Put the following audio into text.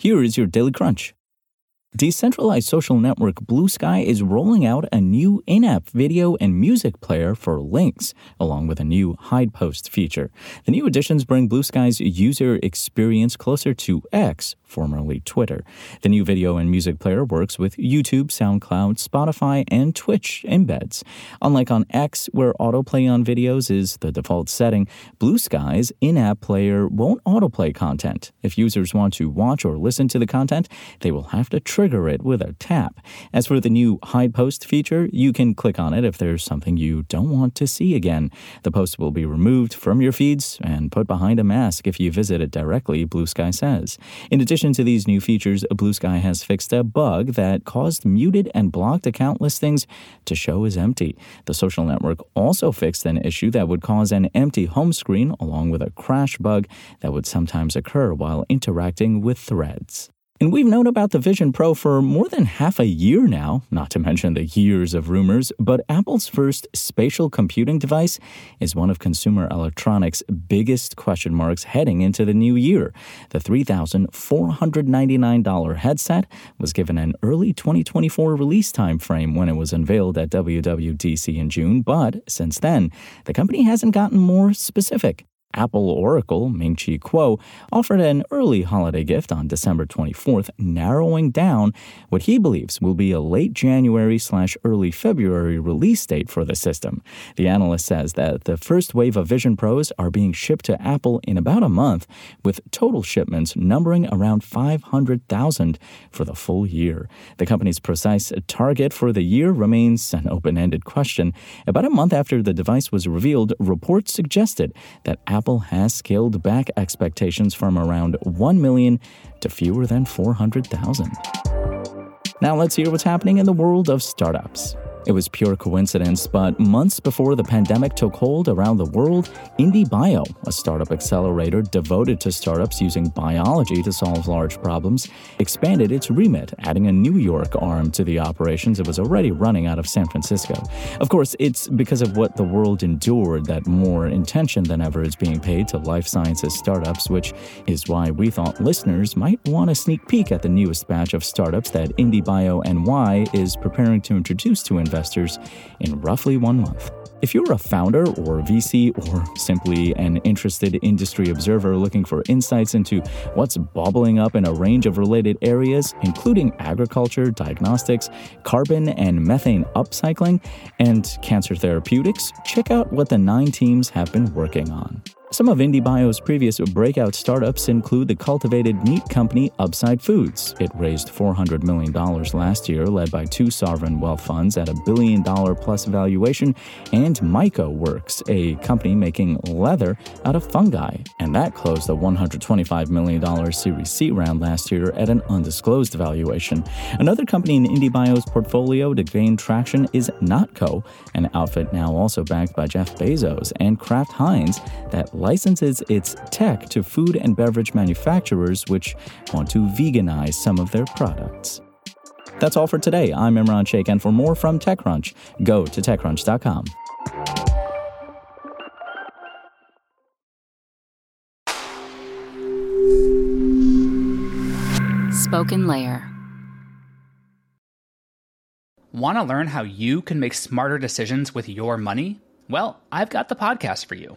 Here is your Daily Crunch. Decentralized social network Bluesky is rolling out a new in app video and music player for links, along with a new hide post feature. The new additions bring Bluesky's user experience closer to X, formerly Twitter. The new video and music player works with YouTube, SoundCloud, Spotify, and Twitch embeds. Unlike on X, where autoplay on videos is the default setting, Bluesky's in app player won't autoplay content. If users want to watch or listen to the content, they will have to trigger it with a tap. As for the new hide post feature, you can click on it if there's something you don't want to see again. The post will be removed from your feeds and put behind a mask if you visit it directly, Bluesky says. In addition to these new features, Bluesky has fixed a bug that caused muted and blocked account listings to show as empty. The social network also fixed an issue that would cause an empty home screen along with a crash bug that would sometimes occur while interacting with threads. And we've known about the Vision Pro for more than half a year now, not to mention the years of rumors, but Apple's first spatial computing device is one of consumer electronics' biggest question marks heading into the new year. The $3,499 headset was given an early 2024 release time frame when it was unveiled at WWDC in June, but since then, the company hasn't gotten more specific. Apple Oracle, Ming Chi Kuo, offered an early holiday gift on December 24th, narrowing down what he believes will be a late January slash early February release date for the system. The analyst says that the first wave of Vision Pros are being shipped to Apple in about a month, with total shipments numbering around 500,000 for the full year. The company's precise target for the year remains an open ended question. About a month after the device was revealed, reports suggested that Apple Apple has scaled back expectations from around 1 million to fewer than 400,000. Now let's hear what's happening in the world of startups. It was pure coincidence, but months before the pandemic took hold around the world, IndieBio, a startup accelerator devoted to startups using biology to solve large problems, expanded its remit, adding a New York arm to the operations it was already running out of San Francisco. Of course, it's because of what the world endured that more intention than ever is being paid to life sciences startups, which is why we thought listeners might want a sneak peek at the newest batch of startups that IndieBio NY is preparing to introduce to investors in roughly one month. If you're a founder or VC or simply an interested industry observer looking for insights into what's bubbling up in a range of related areas, including agriculture, diagnostics, carbon and methane upcycling, and cancer therapeutics, check out what the nine teams have been working on. Some of IndieBio's previous breakout startups include the cultivated meat company Upside Foods. It raised $400 million last year, led by two sovereign wealth funds at a billion dollar plus valuation, and MycoWorks, a company making leather out of fungi. And that closed a $125 million Series C round last year at an undisclosed valuation. Another company in IndieBio's portfolio to gain traction is NotCo, an outfit now also backed by Jeff Bezos and Kraft Heinz that licenses its tech to food and beverage manufacturers which want to veganize some of their products. That's all for today. I'm Imran Sheikh, and for more from TechCrunch, go to TechCrunch.com. SpokenLayer. Want to learn how you can make smarter decisions with your money? Well, I've got the podcast for you.